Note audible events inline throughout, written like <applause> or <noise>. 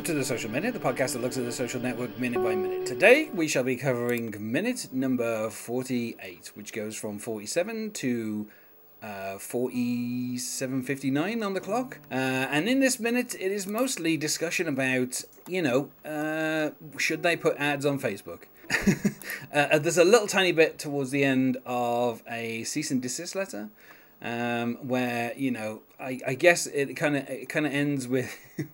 Welcome to the Social Minute, the podcast that looks at the social network minute by minute. Today we shall be covering minute number 48, which goes from 47 to uh, 47.59 on the clock. Uh, and in this minute, it is mostly discussion about, you know, uh, should they put ads on Facebook? <laughs> uh, there's a little tiny bit towards the end of a cease and desist letter. Um, where you know, I, I guess it kind of it kind of ends with <laughs>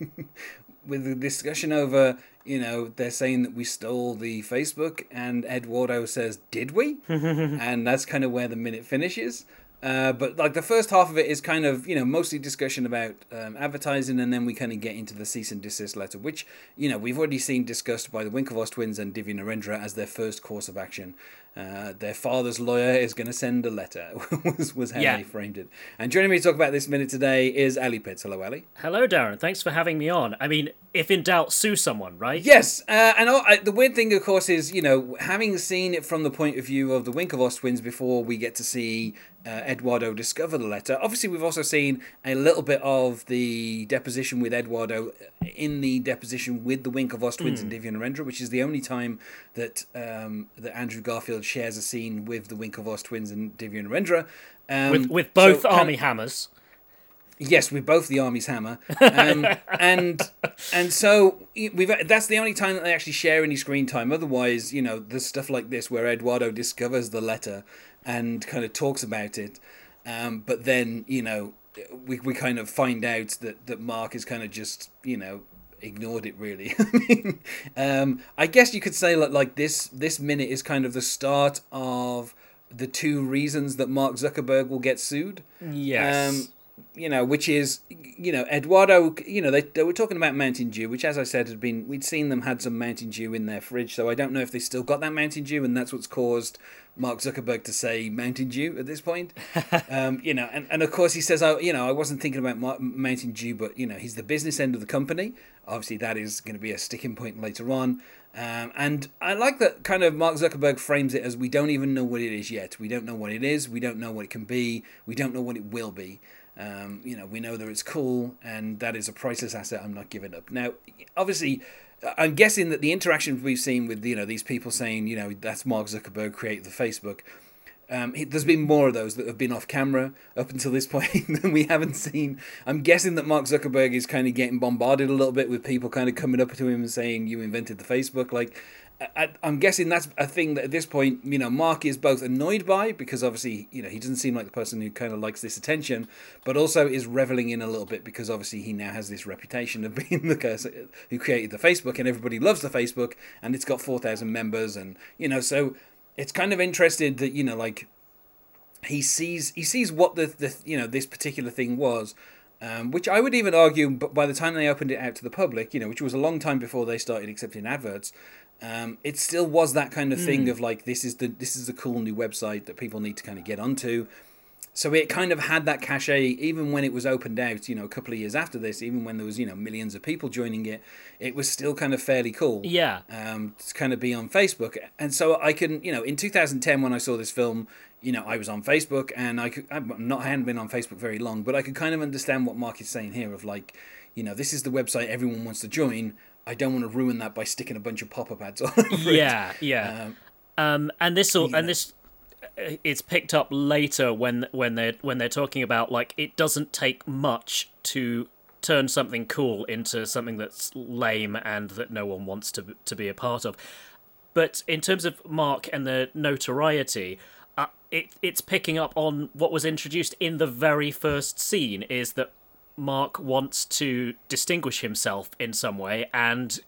with the discussion over, you know, they're saying that we stole the Facebook, and Eduardo says, "Did we?" <laughs> and that's kind of where the minute finishes. Uh, but like the first half of it is kind of you know mostly discussion about um, advertising, and then we kind of get into the cease and desist letter, which you know we've already seen discussed by the Winklevoss twins and Divya Narendra as their first course of action. Uh, their father's lawyer is going to send a letter, <laughs> was, was how yeah. they framed it. And joining me to talk about this minute today is Ally Pitts. Hello, Ally. Hello, Darren. Thanks for having me on. I mean, if in doubt, sue someone, right? Yes. Uh, and uh, the weird thing, of course, is, you know, having seen it from the point of view of the Winklevoss twins before we get to see uh, Eduardo discover the letter. Obviously, we've also seen a little bit of the deposition with Eduardo in the deposition with the Winklevoss twins mm. and Divya Narendra, which is the only time that um, that Andrew Garfield shares a scene with the Winklevoss twins and Divya Narendra. Um, with, with both so, Armie Hammers. Yes, with both the Armie's Hammer, um, <laughs> and and so we've that's the only time that they actually share any screen time. Otherwise, you know, there's stuff like this where Eduardo discovers the letter and kind of talks about it, um, but then you know we we kind of find out that that Mark is kind of just you know ignored it really. <laughs> I mean, um, I guess you could say that like this this minute is kind of the start of the two reasons that Mark Zuckerberg will get sued. Yes. Um, you know, which is, you know, Eduardo, you know, they, they were talking about Mountain Dew, which, as I said, had been, we'd seen them had some Mountain Dew in their fridge, so I don't know if they still got that Mountain Dew, and that's what's caused Mark Zuckerberg to say Mountain Dew at this point. <laughs> um, you know, and, and of course he says, oh, you know, I wasn't thinking about Mountain Dew, but, you know, he's the business end of the company. Obviously, that is going to be a sticking point later on. Um, and I like that kind of Mark Zuckerberg frames it as we don't even know what it is yet. We don't know what it is. We don't know what it can be. We don't know what it will be. Um, you know, we know that it's cool, and that is a priceless asset. I'm not giving up. Now, obviously, I'm guessing that the interaction we've seen with you know these people saying you know that's Mark Zuckerberg created the Facebook. Um, there's been more of those that have been off camera up until this <laughs> point than we haven't seen. I'm guessing that Mark Zuckerberg is kind of getting bombarded a little bit with people kind of coming up to him and saying, "You invented the Facebook." Like, I, am guessing that's a thing that at this point, you know, Mark is both annoyed by because obviously, you know, he doesn't seem like the person who kind of likes this attention, but also is reveling in a little bit because obviously he now has this reputation of <laughs> being the person who created the Facebook and everybody loves the Facebook and it's got 4,000 members and, you know, so it's kind of interested that, you know, like he sees, he sees what the, the you know, this particular thing was um, which I would even argue, but by the time they opened it out to the public, you know, which was a long time before they started accepting adverts, um, it still was that kind of thing mm. of like this is the this is the cool new website that people need to kind of get onto. So it kind of had that cachet even when it was opened out, you know, a couple of years after this, even when there was, you know, millions of people joining it, it was still kind of fairly cool. Yeah. Um, to kind of be on Facebook. And so I can, you know, in 2010 when I saw this film, you know, I was on Facebook and I could, I'm not, I hadn't been on Facebook very long, but I could kind of understand what Mark is saying here of like, you know, this is the website everyone wants to join. I don't want to ruin that by sticking a bunch of pop-up ads on. yeah, it. yeah. Um, um, and this all, and this uh, it's picked up later when when they're when they're talking about like it doesn't take much to turn something cool into something that's lame and that no one wants to to be a part of. But in terms of Mark and the notoriety, uh, it it's picking up on what was introduced in the very first scene is that Mark wants to distinguish himself in some way, and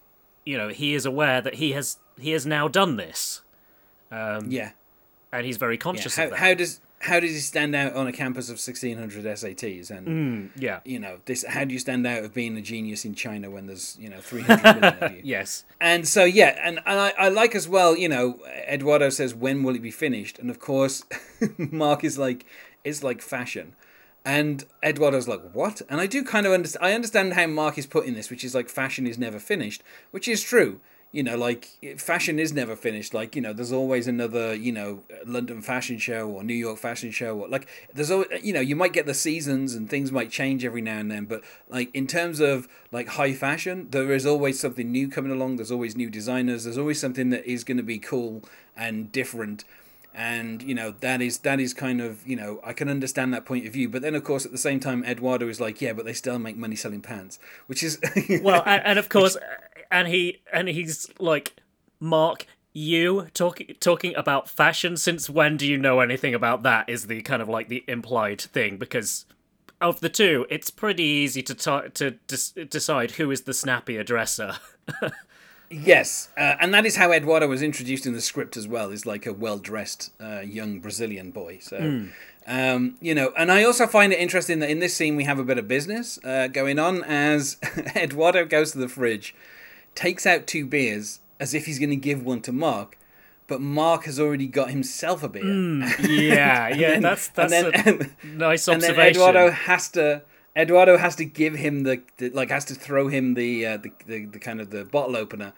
you know he is aware that he has he has now done this. Um, yeah, and he's very conscious yeah. how, of that. How does how does he stand out on a campus of 1600 SATs? And mm, yeah, you know this. How do you stand out of being a genius in China when there's you know 300 million of you? <laughs> Yes. And so yeah, and, and I, I like as well. You know, Eduardo says when will it be finished? And of course, <laughs> Mark is like it's like fashion. And Eduardo's like, what? And I do kind of understand. I understand how Mark is putting this, which is like fashion is never finished, which is true. you know, like fashion is never finished. Like you know, there's always another you know London fashion show or New York fashion show. Or like there's always you know you might get the seasons and things might change every now and then. But like in terms of like high fashion, there is always something new coming along. There's always new designers. There's always something that is going to be cool and different and you know that is that is kind of you know I can understand that point of view, but then of course at the same time Eduardo is like, yeah, but they still make money selling pants, which is <laughs> well, and, and of course, which... and he and he's like, Mark, you talking talking about fashion. Since when do you know anything about that? Is the kind of like the implied thing because of the two, it's pretty easy to t- to des- decide who is the snappier dresser. <laughs> Yes, uh, and that is how Eduardo was introduced in the script as well. Is like a well-dressed uh, young Brazilian boy. So, mm. um, you know, and I also find it interesting that in this scene we have a bit of business uh, going on as <laughs> Eduardo goes to the fridge, takes out two beers as if he's going to give one to Mark, but Mark has already got himself a beer. <laughs> Mm, yeah, yeah, then, that's that's then, a nice <laughs> observation. And then Eduardo has to Eduardo has to give him the, the like has to throw him the, uh, the, the the kind of the bottle opener,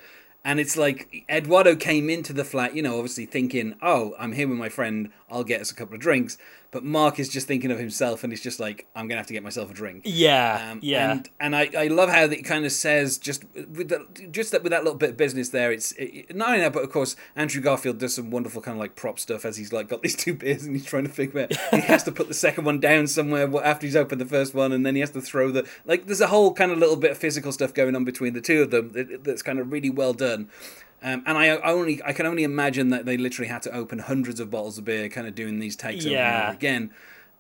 and it's like Eduardo came into the flat, you know, obviously thinking, "Oh, I'm here with my friend. I'll get us a couple of drinks." But Mark is just thinking of himself, and he's just like, "I'm gonna have to get myself a drink." Yeah, um, yeah. And and I, I love how it kind of says just with the, just that with that little bit of business there. It's it, not only that, but of course Andrew Garfield does some wonderful kind of like prop stuff as he's like got <laughs> these two beers and he's trying to figure out he has to put the second one down somewhere after he's opened the first one, and then he has to throw the like. There's a whole kind of little bit of physical stuff going on between the two of them that's kind of really well done. Um, and I only I can only imagine that they literally had to open hundreds of bottles of beer, kind of doing these takes yeah. over and over again.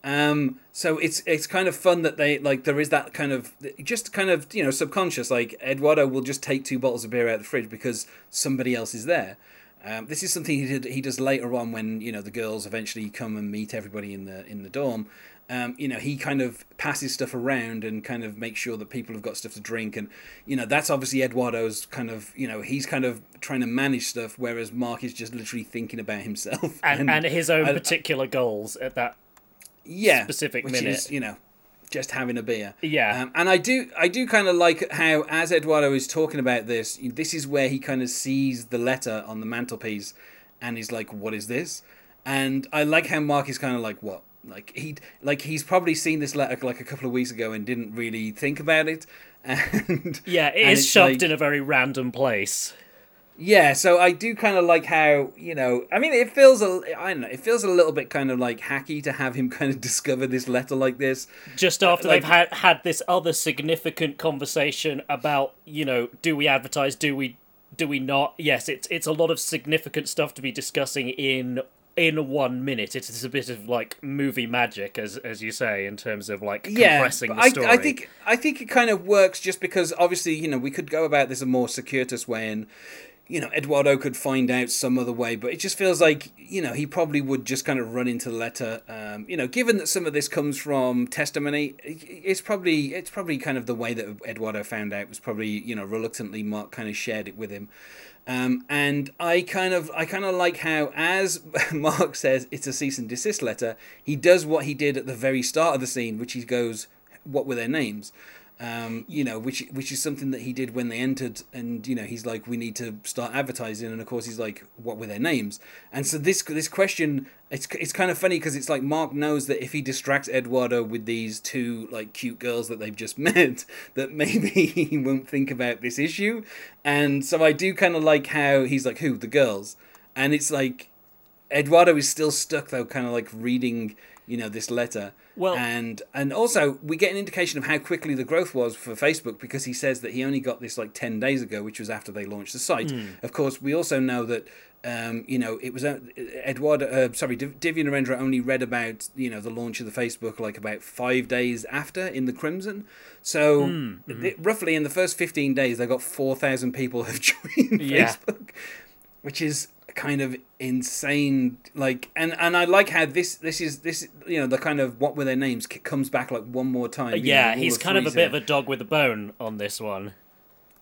Um, so it's it's kind of fun that they like there is that kind of just kind of you know subconscious like Eduardo will just take two bottles of beer out of the fridge because somebody else is there. Um, this is something he did, he does later on when you know the girls eventually come and meet everybody in the in the dorm. Um, you know he kind of passes stuff around and kind of makes sure that people have got stuff to drink and you know that's obviously Eduardo's kind of you know he's kind of trying to manage stuff whereas Mark is just literally thinking about himself and, <laughs> and, and his own I, particular goals at that yeah specific which minute. Is, you know, just having a beer. Yeah. Um, and I do I do kind of like how as Eduardo is talking about this, this is where he kind of sees the letter on the mantelpiece, and he's like, "What is this?" And I like how Mark is kind of like, "What?" Like he like he's probably seen this letter like a couple of weeks ago and didn't really think about it. <laughs> And yeah, it and is shoved like, in a very random place. Yeah, so I do kind of like how you know. I mean, it feels a I don't know. It feels a little bit kind of like hacky to have him <laughs> kind of discover this letter like this, just uh, after like, they've had had this other significant conversation about you know, do we advertise? Do we do we not? Yes, it's it's a lot of significant stuff to be discussing in in one minute. It's a bit of like movie magic, as as you say, in terms of like compressing yeah, the story. I, I think I think it kind of works just because obviously you know we could go about this a more circuitous way and you know, Eduardo could find out some other way, but it just feels like, you know, he probably would just kind of run into the letter. Um, you know, given that some of this comes from testimony, it's probably it's probably kind of the way that Eduardo found out was probably, you know, reluctantly Mark kind of shared it with him. Um, and I kind of I kind of like how, as <laughs> Mark says, it's a cease and desist letter. He does what he did at the very start of the scene, which he goes, "What were their names?" Um, you know, which which is something that he did when they entered, and you know, he's like, we need to start advertising, and of course, he's like, what were their names? And so this this question, it's it's kind of funny because it's like Mark knows that if he distracts Eduardo with these two like cute girls that they've just <laughs> met, that maybe <laughs> he won't think about this issue, and so I do kind of like how he's like, who? The girls, and it's like Eduardo is still stuck though, kind of like reading you know this letter well, and and also we get an indication of how quickly the growth was for Facebook because he says that he only got this like ten days ago, which was after they launched the site. Mm. Of course, we also know that um, you know it was uh, Eduardo. Uh, sorry, Divya Narendra only read about you know the launch of the Facebook like about five days after in the Crimson. So mm. mm-hmm. roughly in the first fifteen days, they got four thousand people have <laughs> joined yeah. Facebook, which is kind of insane like and and i like how this this is this you know the kind of what were their names comes back like one more time. Uh, yeah know, he's kind of a bit of a dog with a bone on this one.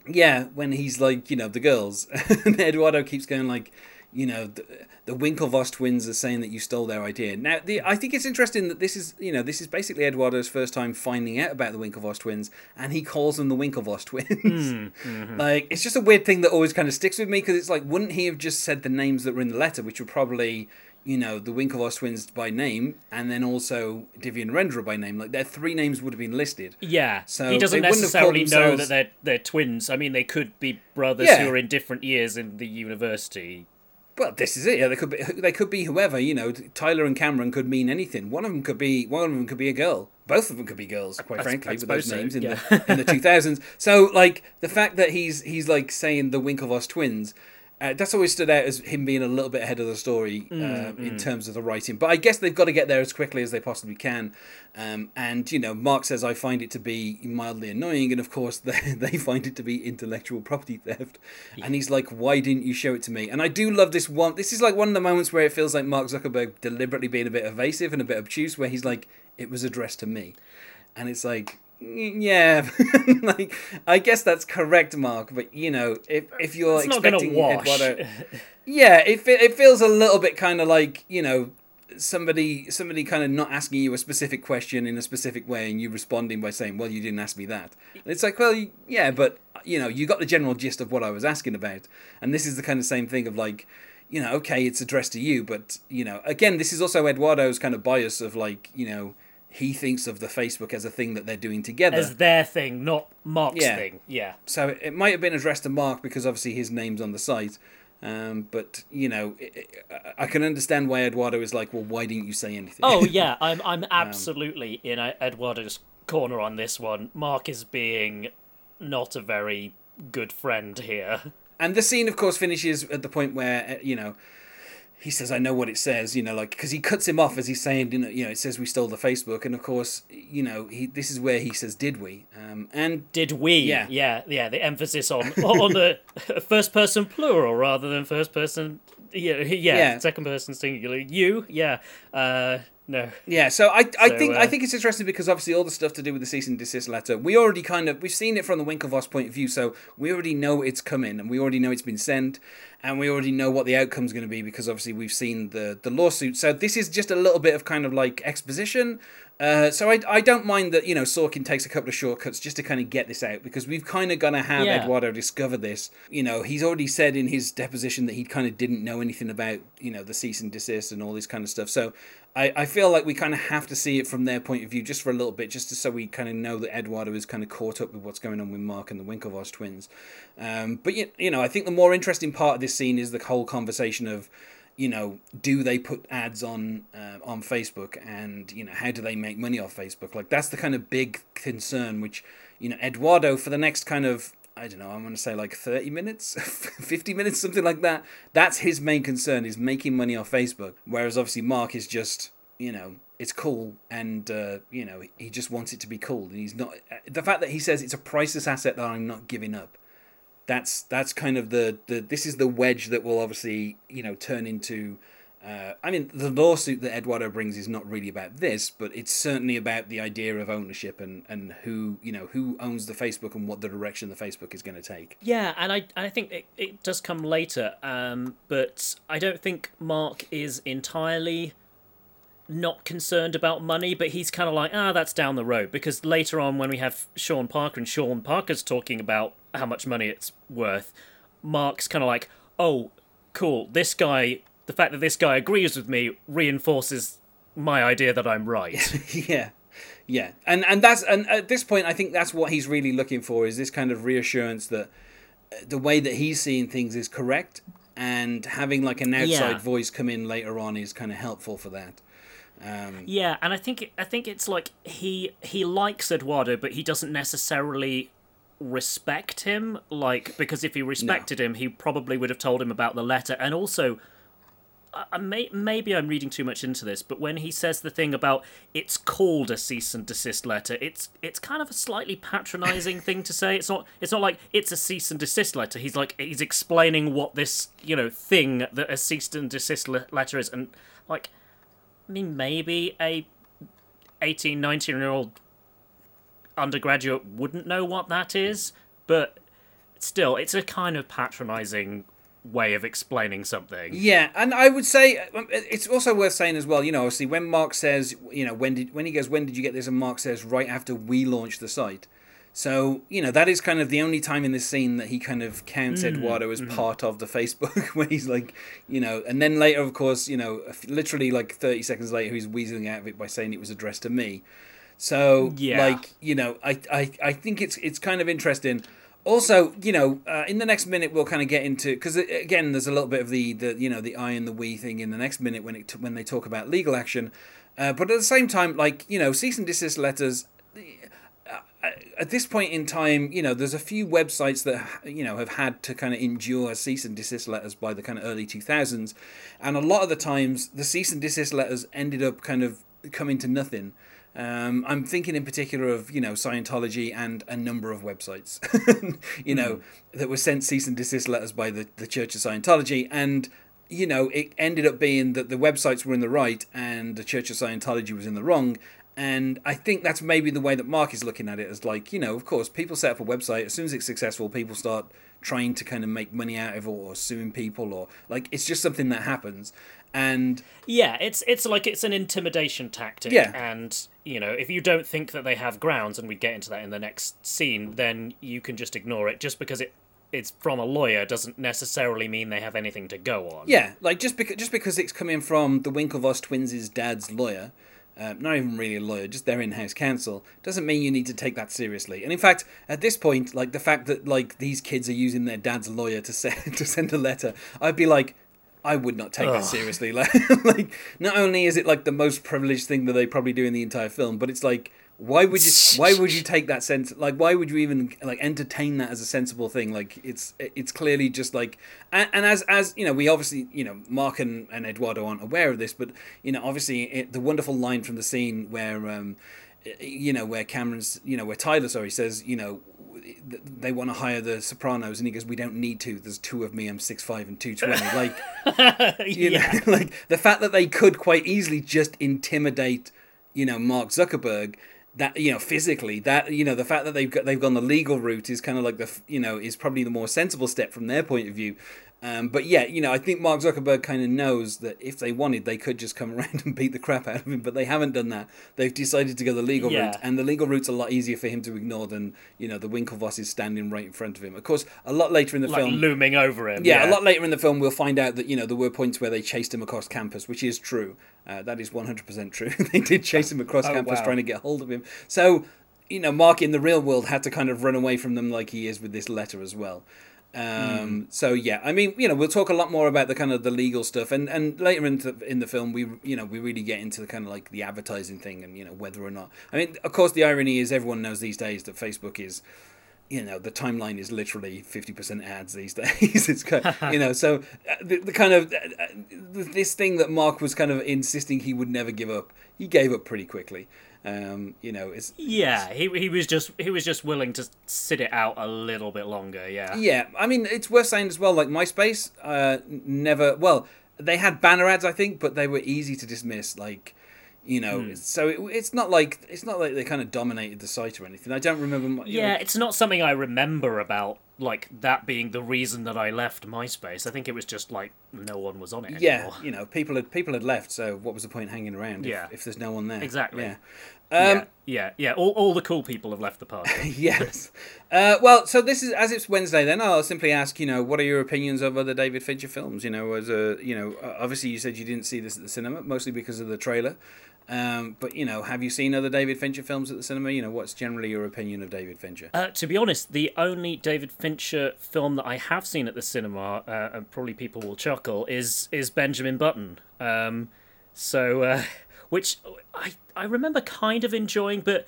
Yeah when he's like you know the girls. <laughs> And eduardo keeps going like you know, the, the Winklevoss twins are saying that you stole their idea. Now, the, I think it's interesting that this is, you know, this is basically Eduardo's first time finding out about the Winklevoss twins, and he calls them the Winklevoss twins. Mm, <laughs> mm-hmm. Like, it's just a weird thing that always kind of sticks with me because it's like, wouldn't he have just said the names that were in the letter, which were probably you know, the Winklevoss twins by name, and then also Divya and Narendra by name. Like their three names would have been listed. Yeah. So he doesn't necessarily know that they're they're twins. I mean, they could be brothers yeah. who are in different years in the university. Well, this is it. Yeah, they could be. They could be whoever. You know, Tyler and Cameron could mean anything. One of them could be. One of them could be a girl. Both of them could be girls. Quite I, frankly, I with those names in yeah. the in the two thousands. So, like the fact that he's he's like saying the Winklevoss twins uh, that's always stood out as him being a little bit ahead of the story mm, uh, mm. in terms of the writing. But I guess they've got to get there as quickly as they possibly can. Um, and, you know, Mark says, I find it to be mildly annoying. And of course, <laughs> they, they find it to be intellectual property theft. Yeah. And he's like, why didn't you show it to me? And I do love this one. This is like one of the moments where it feels like Mark Zuckerberg deliberately being a bit evasive and a bit obtuse, where he's like, it was addressed to me. And it's like, yeah, <laughs> like I guess that's correct, Mark. But you know, if if you're it's expecting Eduardo, <laughs> yeah, it it feels a little bit kind of like you know somebody somebody kind of not asking you a specific question in a specific way and you responding by saying, "Well, you didn't ask me that." And it's like, well, yeah, but you know, you got the general gist of what I was asking about, and this is the kind of same thing of like. You know, okay, it's addressed to you, but you know, again, this is also Eduardo's kind of bias of like, you know, he thinks of the Facebook as a thing that they're doing together. As their thing, not Mark's yeah. thing. Yeah. So it might have been addressed to Mark because obviously his name's on the site. Um, but you know, it, I can understand why Eduardo is like, well, why didn't you say anything? Oh yeah, <laughs> I'm I'm um, absolutely um, in Eduardo's corner on this one. Mark is being not a very good friend here. And the scene, of course, finishes at the point where you know he says, "I know what it says," you know, like because he cuts him off as he's saying, you know, you know, it says we stole the Facebook, and of course, you know, he this is where he says, "Did we?" Um, and did we? Yeah, yeah, yeah. The emphasis on <laughs> on the first person plural rather than first person. Yeah, yeah, yeah. second person singular. You, yeah. Uh, no. Yeah, so I, I so, think uh, I think it's interesting because obviously all the stuff to do with the cease and desist letter, we already kind of we've seen it from the Winklevoss point of view, so we already know it's coming and we already know it's been sent and we already know what the outcome's going to be because obviously we've seen the the lawsuit. So this is just a little bit of kind of like exposition. Uh, so I, I don't mind that you know Sorkin takes a couple of shortcuts just to kind of get this out because we've kind of gonna have yeah. Eduardo discover this. You know he's already said in his deposition that he kind of didn't know anything about you know the cease and desist and all this kind of stuff. So I, I feel like we kind of have to see it from their point of view just for a little bit, just to, so we kind of know that Eduardo is kind of caught up with what's going on with Mark and the Winklevoss twins. Um, but you, you know, I think the more interesting part of this scene is the whole conversation of, you know, do they put ads on uh, on Facebook, and you know, how do they make money off Facebook? Like that's the kind of big concern, which you know, Eduardo for the next kind of I don't know, I'm going to say like 30 minutes, <laughs> 50 minutes, something like that. That's his main concern is making money off Facebook. Whereas obviously Mark is just, you know, it's cool and, uh, you know, he just wants it to be cool. And he's not, the fact that he says it's a priceless asset that I'm not giving up. That's, that's kind of the, the, this is the wedge that will obviously, you know, turn into uh, I mean, the lawsuit that Eduardo brings is not really about this, but it's certainly about the idea of ownership and, and who you know who owns the Facebook and what the direction the Facebook is going to take. Yeah, and I I think it, it does come later, um, but I don't think Mark is entirely not concerned about money, but he's kind of like, ah, that's down the road. Because later on, when we have Sean Parker and Sean Parker's talking about how much money it's worth, Mark's kind of like, oh, cool, this guy the fact that this guy agrees with me reinforces my idea that I'm right. <laughs> yeah. Yeah. And and that's and at this point I think that's what he's really looking for is this kind of reassurance that uh, the way that he's seeing things is correct and having like an outside yeah. voice come in later on is kind of helpful for that. Um, yeah, and I think I think it's like he he likes Eduardo, but he doesn't necessarily respect him. Like because if he respected no. him, he probably would have told him about the letter, and also I may, maybe I'm reading too much into this, but when he says the thing about it's called a cease and desist letter, it's it's kind of a slightly patronising thing to say. It's not it's not like it's a cease and desist letter. He's like he's explaining what this you know thing that a cease and desist letter is, and like I mean maybe a 18, 19 year old undergraduate wouldn't know what that is, but still, it's a kind of patronising way of explaining something. Yeah, and I would say um, it's also worth saying as well. You know, obviously, when Mark says, you know, when did when he goes, when did you get this, and Mark says, right after we launched the site. So you know that is kind of the only time in this scene that he kind of counts mm, Eduardo as mm-hmm. part of the Facebook, <laughs> where he's like, you know, and then later, of course, you know, literally like thirty seconds later, he's weaseling out of it by saying it was addressed to me. So yeah. like you know, I, I I think it's it's kind of interesting. Also, you know, uh, in the next minute we'll kind of get into because uh, again, there's a little bit of the the you know the I and the we thing in the next minute when it when they talk about legal action. Uh, but at the same time, like you know, cease and desist letters at this point in time, you know, there's a few websites that you know have had to kind of endure cease and desist letters by the kind of early 2000s, and a lot of the times the cease and desist letters ended up kind of coming to nothing. Um, I'm thinking in particular of you know Scientology and a number of websites, <laughs> you know, mm. that were sent cease and desist letters by the the Church of Scientology, and you know it ended up being that the websites were in the right and the Church of Scientology was in the wrong, and I think that's maybe the way that Mark is looking at it as like, you know, of course, people set up a website. As soon as it's successful, people start trying to kind of make money out of it or suing people or like it's just something that happens. And yeah, it's it's like it's an intimidation tactic. Yeah. And you know, if you don't think that they have grounds, and we get into that in the next scene, then you can just ignore it. Just because it it's from a lawyer doesn't necessarily mean they have anything to go on. Yeah, like just because just because it's coming from the Winklevoss twins' dad's lawyer uh, not even really a lawyer, just their in-house counsel, doesn't mean you need to take that seriously. And in fact, at this point, like the fact that like these kids are using their dad's lawyer to send <laughs> to send a letter, I'd be like, I would not take Ugh. that seriously. <laughs> Like, like not only is it like the most privileged thing that they probably do in the entire film, but it's like why would you why would you take that sense like why would you even like entertain that as a sensible thing like it's it's clearly just like and, and as as you know we obviously you know mark and, and eduardo aren't aware of this but you know obviously it, the wonderful line from the scene where um you know where cameron's you know where tyler sorry says you know they want to hire the sopranos and he goes we don't need to. There's two of me i'm six five and 220 <laughs> like <laughs> you yeah. know <laughs> like the fact that they could quite easily just intimidate you know mark zuckerberg that you know physically that you know the fact that they've got they've gone the legal route is kind of like the you know is probably the more sensible step from their point of view um, but yeah, you know, I think Mark Zuckerberg kind of knows that if they wanted, they could just come <laughs> around and beat the crap out of him. But they haven't done that. They've decided to go the legal yeah. route, and the legal route's a lot easier for him to ignore than you know the Winklevoss is standing right in front of him. Of course, a lot later in the like film, looming over him. Yeah, yeah, a lot later in the film, we'll find out that you know there were points where they chased him across campus, which is true. Uh, that is one hundred percent true. <laughs> they did chase him across oh, campus wow. trying to get hold of him. So you know, Mark in the real world had to kind of run away from them like he is with this letter as well. Um, mm. So yeah, I mean, you know, we'll talk a lot more about the kind of the legal stuff, and and later in the, in the film, we you know we really get into the kind of like the advertising thing, and you know whether or not. I mean, of course, the irony is everyone knows these days that Facebook is. You know the timeline is literally fifty percent ads these <laughs> days. it's kind of, <laughs> you know so uh, the, the kind of uh, uh, this thing that Mark was kind of insisting he would never give up. He gave up pretty quickly. Um, you know, it's yeah. He he was just he was just willing to sit it out a little bit longer. Yeah. Yeah, I mean, it's worth saying as well. Like MySpace, uh, never. Well, they had banner ads, I think, but they were easy to dismiss. Like, you know, mm. so it, it's not like it's not like they kind of dominated the site or anything. I don't remember. My, yeah, know. it's not something I remember about like that being the reason that I left MySpace. I think it was just like no one was on it. Anymore. Yeah, you know, people had people had left, so what was the point hanging around? Yeah. if, if there's no one there. Exactly. Yeah. Um, yeah, yeah, yeah. All, all the cool people have left the party. <laughs> yes. Uh, well, so this is as it's Wednesday. Then I'll simply ask, you know, what are your opinions of other David Fincher films? You know, as a, you know, obviously you said you didn't see this at the cinema, mostly because of the trailer. Um, but you know, have you seen other David Fincher films at the cinema? You know, what's generally your opinion of David Fincher? Uh, to be honest, the only David Fincher film that I have seen at the cinema, uh, and probably people will chuckle, is is Benjamin Button. Um, so, uh, <laughs> which I I remember kind of enjoying, but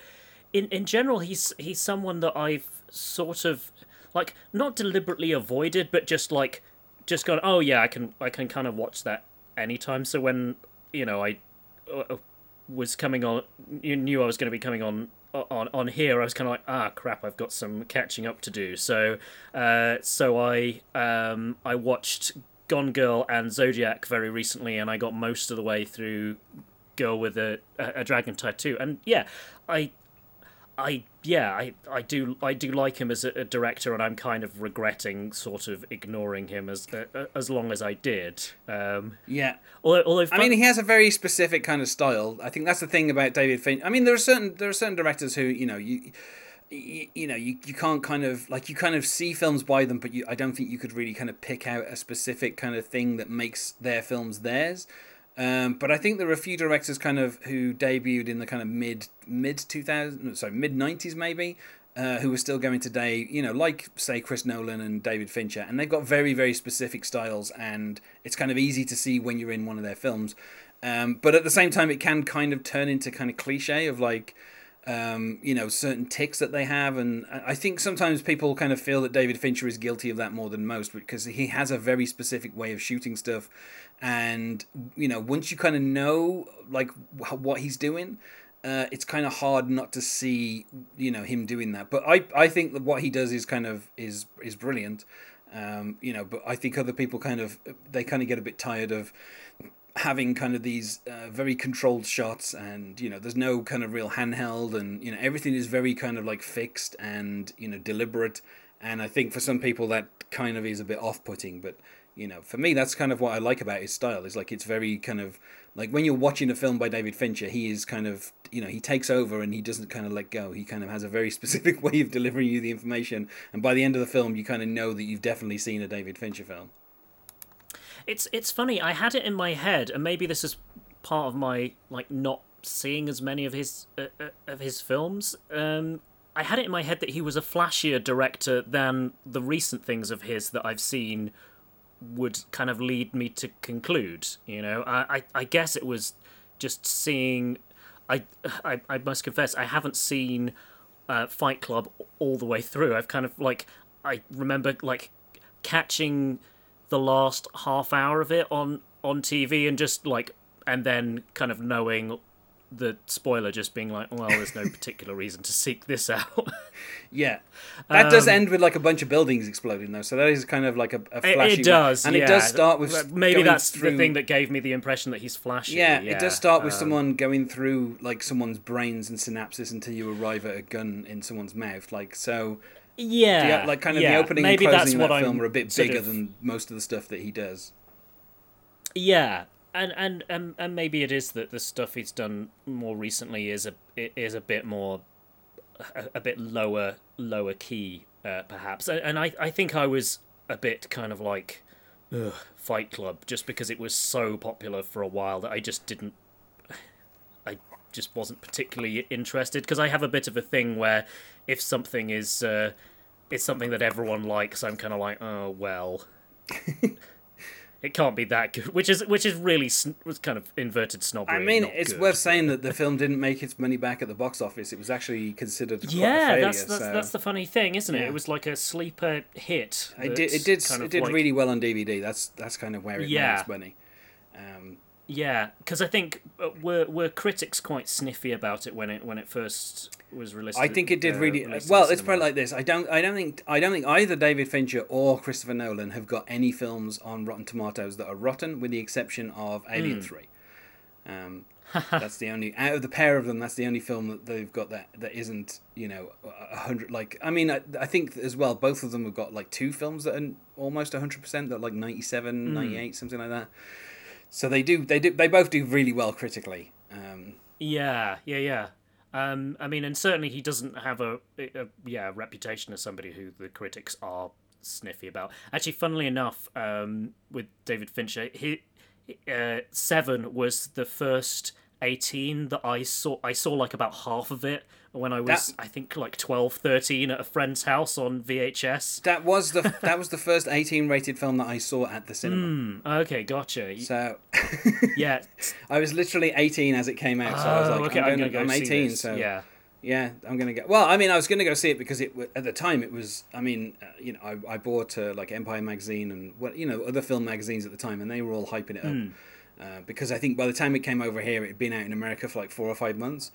in in general, he's he's someone that I've sort of like not deliberately avoided, but just like just gone. Oh yeah, I can I can kind of watch that anytime. So when you know I uh, was coming on, you knew I was going to be coming on on on here. I was kind of like, ah, crap, I've got some catching up to do. So, uh, so I um I watched Gone Girl and Zodiac very recently, and I got most of the way through Girl with a a, a dragon tattoo, and yeah, I I yeah, I, I do I do like him as a, a, director, and I'm kind of regretting sort of ignoring him as uh, as long as I did. Um, yeah. Although, although I mean, he has a very specific kind of style. I think that's the thing about David Fincher. I mean, there are certain there are certain directors who you know you. You, you know you, you can't kind of like you kind of see films by them but you I don't think you could really kind of pick out a specific kind of thing that makes their films theirs um, but I think there are a few directors kind of who debuted in the kind of mid mid two thousand sorry mid nineties maybe. Uh, who are still going today, you know, like say Chris Nolan and David Fincher, and they've got very, very specific styles, and it's kind of easy to see when you're in one of their films. Um, but at the same time, it can kind of turn into kind of cliche of like, um, you know, certain ticks that they have, and I think sometimes people kind of feel that David Fincher is guilty of that more than most because he has a very specific way of shooting stuff, and you know once you kind of know like what he's doing uh, it's kind of hard not to see you know him doing that. But i i think that what he does is kind of is is brilliant. Um, you know but i think other people kind of they kind of get a bit tired of having kind of these uh, very controlled shots and you know there's no kind of real handheld and you know everything is very kind of like fixed and you know deliberate. And i think for some people that kind of is a bit off-putting but you know for me that's kind of what i like about his style. Is like it's very kind of like when you're watching a film by david fincher he is kind of you know he takes over and he doesn't kind of let go. He kind of has a very <laughs> specific way of delivering you the information. And by the end of the film you kind of know that you've definitely seen a david fincher film. It's it's funny i had it in my head and maybe this is part of my like not seeing as many of his uh, uh, of his films. Um I had it in my head that he was a flashier director than the recent things of his that I've seen would kind of lead me to conclude. You know, I, I, I guess it was just seeing. I, I, I must confess, I haven't seen uh, Fight Club all the way through. I've kind of like I remember like catching the last half hour of it on on TV and just like and then kind of knowing the spoiler just being like, well, there's no particular reason to seek this out. <laughs> yeah, that um, does end with like a bunch of buildings exploding though, so that is kind of like a, a flashy. It, does, and yeah. it does start with maybe that's through... the thing that gave me the impression that he's flashy. Yeah, yeah. it does start with um, someone going through like someone's brains and synapses until you arrive at a gun in someone's mouth. Like so. Yeah, the, like kind of yeah. the opening maybe and closing of that film I'm are a bit bigger of... than most of the stuff that he does. Yeah, and and and, and maybe it is that the stuff he's done more recently is a is a bit more a, a bit lower lower key uh, perhaps. And I I think I was a bit kind of like ugh, Fight Club just because it was so popular for a while that I just didn't I just wasn't particularly interested. Because I have a bit of a thing where if something is uh, it's something that everyone likes I'm kind of like oh well <laughs> it can't be that good, which is which is really was kind of inverted snobbery. I mean, it's good, worth saying that the film didn't make its money back at the box office. It was actually considered yeah, failure, that's that's, so. that's the funny thing, isn't it? Yeah. It was like a sleeper hit. It did it did it did like... really well on DVD. That's that's kind of where it yeah. made its money. Um, yeah, because I think uh, were were critics quite sniffy about it when it when it first was released. I think it did uh, really well. Let's put like this: I don't, I don't think, I don't think either David Fincher or Christopher Nolan have got any films on Rotten Tomatoes that are rotten, with the exception of Alien mm. Three. Um, that's the only out of the pair of them. That's the only film that they've got that that isn't you know a hundred. Like I mean, I, I think as well both of them have got like two films that are almost hundred percent. That like 97, mm. 98, something like that. So they do, they do, they both do really well critically. Um, yeah, yeah, yeah. Um, I mean, and certainly he doesn't have a, a, yeah reputation as somebody who the critics are sniffy about. Actually, funnily enough, um, with David Fincher, he uh, Seven was the first eighteen that I saw. I saw like about half of it when I was, that, I think, like 12, 13 at a friend's house on VHS. That was the that was the first eighteen rated film that I saw at the cinema. Mm, okay, gotcha. So, <laughs> yeah, I was literally eighteen as it came out. So I was Oh, like, okay, I'm, I'm gonna, gonna go I'm see eighteen, this. so yeah. yeah, I'm gonna go. Well, I mean, I was gonna go see it because it at the time it was. I mean, uh, you know, I, I bought uh, like Empire magazine and what you know other film magazines at the time, and they were all hyping it up. Mm. Uh, because I think by the time it came over here, it had been out in America for like four or five months.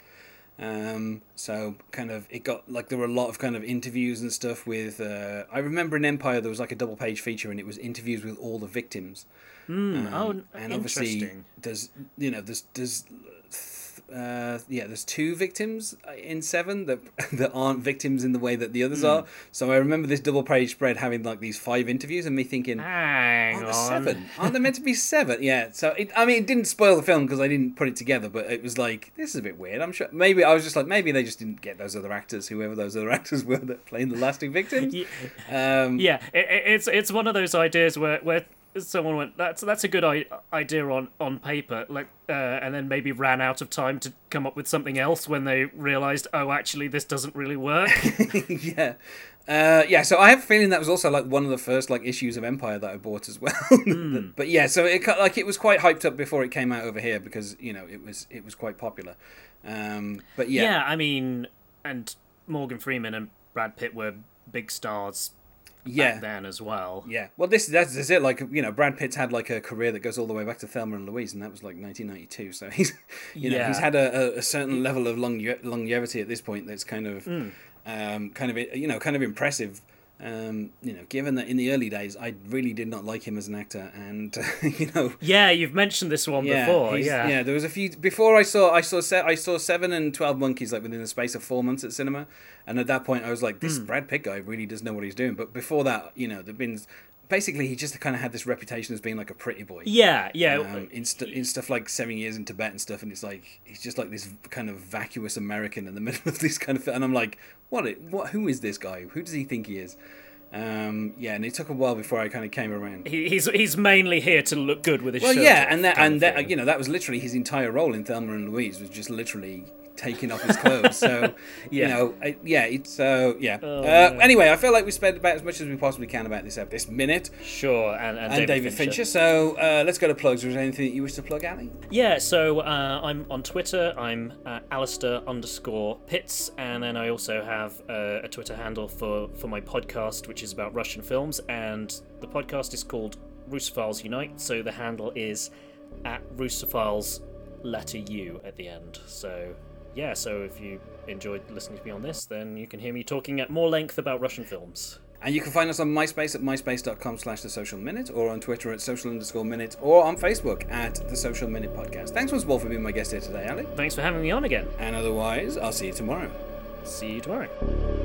Um, so kind of it got like there were a lot of kind of interviews and stuff with. Uh, I remember in Empire there was like a double page feature and it was interviews with all the victims. Mm, um, oh, and obviously there's you know there's there's uh, yeah, there's two victims in Seven that <laughs> that aren't victims in the way that the others mm. are. So I remember this double page spread having like these five interviews, and me thinking, hang aren't on, seven? Aren't there meant to be <laughs> seven? Yeah. So it, I mean, it didn't spoil the film because I didn't put it together, but it was like this is a bit weird. I'm sure maybe I was just like maybe they just didn't get those other actors, whoever those other <laughs> actors were that playing the lasting victims. yeah, um, yeah it, it's it's one of those ideas where where someone went that's that's a good idea on on paper like uh, and then maybe ran out of time to come up with something else when they realized oh actually this doesn't really work. <laughs> Yeah. Uh, yeah so i have a feeling that was also like one of the first like issues of empire that i bought as well. <laughs> Mm. but yeah so it like it was quite hyped up before it came out over here because you know it was it was quite popular. Um, but yeah. Yeah i mean and morgan freeman and brad pitt were big stars yeah. then as well. Yeah. Well, this that's, that's it. Like you know, Brad Pitt's had like a career that goes all the way back to Thelma and Louise, and that was like 1992. So he's <laughs> you know yeah. he's had a, a, certain level of longe- longevity at this point that's kind of mm. um, kind of you know kind of impressive. Um, you know, given that in the early days I really did not like him as an actor, and <laughs> you know, yeah, you've mentioned this one yeah, before. Yeah, yeah, there was a few before I saw I saw se- I saw Seven and Twelve Monkeys like within the space of four months at cinema, and at that point I was like, this mm. Brad Pitt guy really does know what he's doing. But before that, you know, there've been basically he just kind of had this reputation as being like a pretty boy. Yeah, yeah. Um, in, st- in stuff like Seven Years in Tibet and stuff, and it's like he's just like this kind of vacuous American in the <laughs> middle of this kind of. And I'm like, what? What? Who is this guy? Who does he think he is? Um, yeah, and it took a while before I kind of came around. He, he's he's mainly here to look good with his well, shirt. Well, yeah, and that and that you know that was literally his entire role in Thelma and Louise was just literally taking off his clothes. So, <laughs> yeah. you know, I, yeah, it's so uh, yeah. Oh, uh, anyway, I feel like we spent about as much as we possibly can about this this minute. Sure, and, and, and David, David Fincher. Fincher. So uh, let's go to plugs. Was there anything that you wish to plug, Ally? Yeah, so uh, I'm on Twitter. I'm Alistair underscore Pitts, and then I also have uh, a Twitter handle for for my podcast, which is about Russian films, and the podcast is called Russophiles Unite. So the handle is at Russophiles letter U at the end. So yeah, so if you enjoyed listening to me on this, then you can hear me talking at more length about Russian films. And you can find us on MySpace at myspace.com slash the social minute, or on Twitter at social underscore minute, or on Facebook at the social minute podcast. Thanks once more for being my guest here today, Ally. Thanks for having me on again. And otherwise, I'll see you tomorrow. See you tomorrow.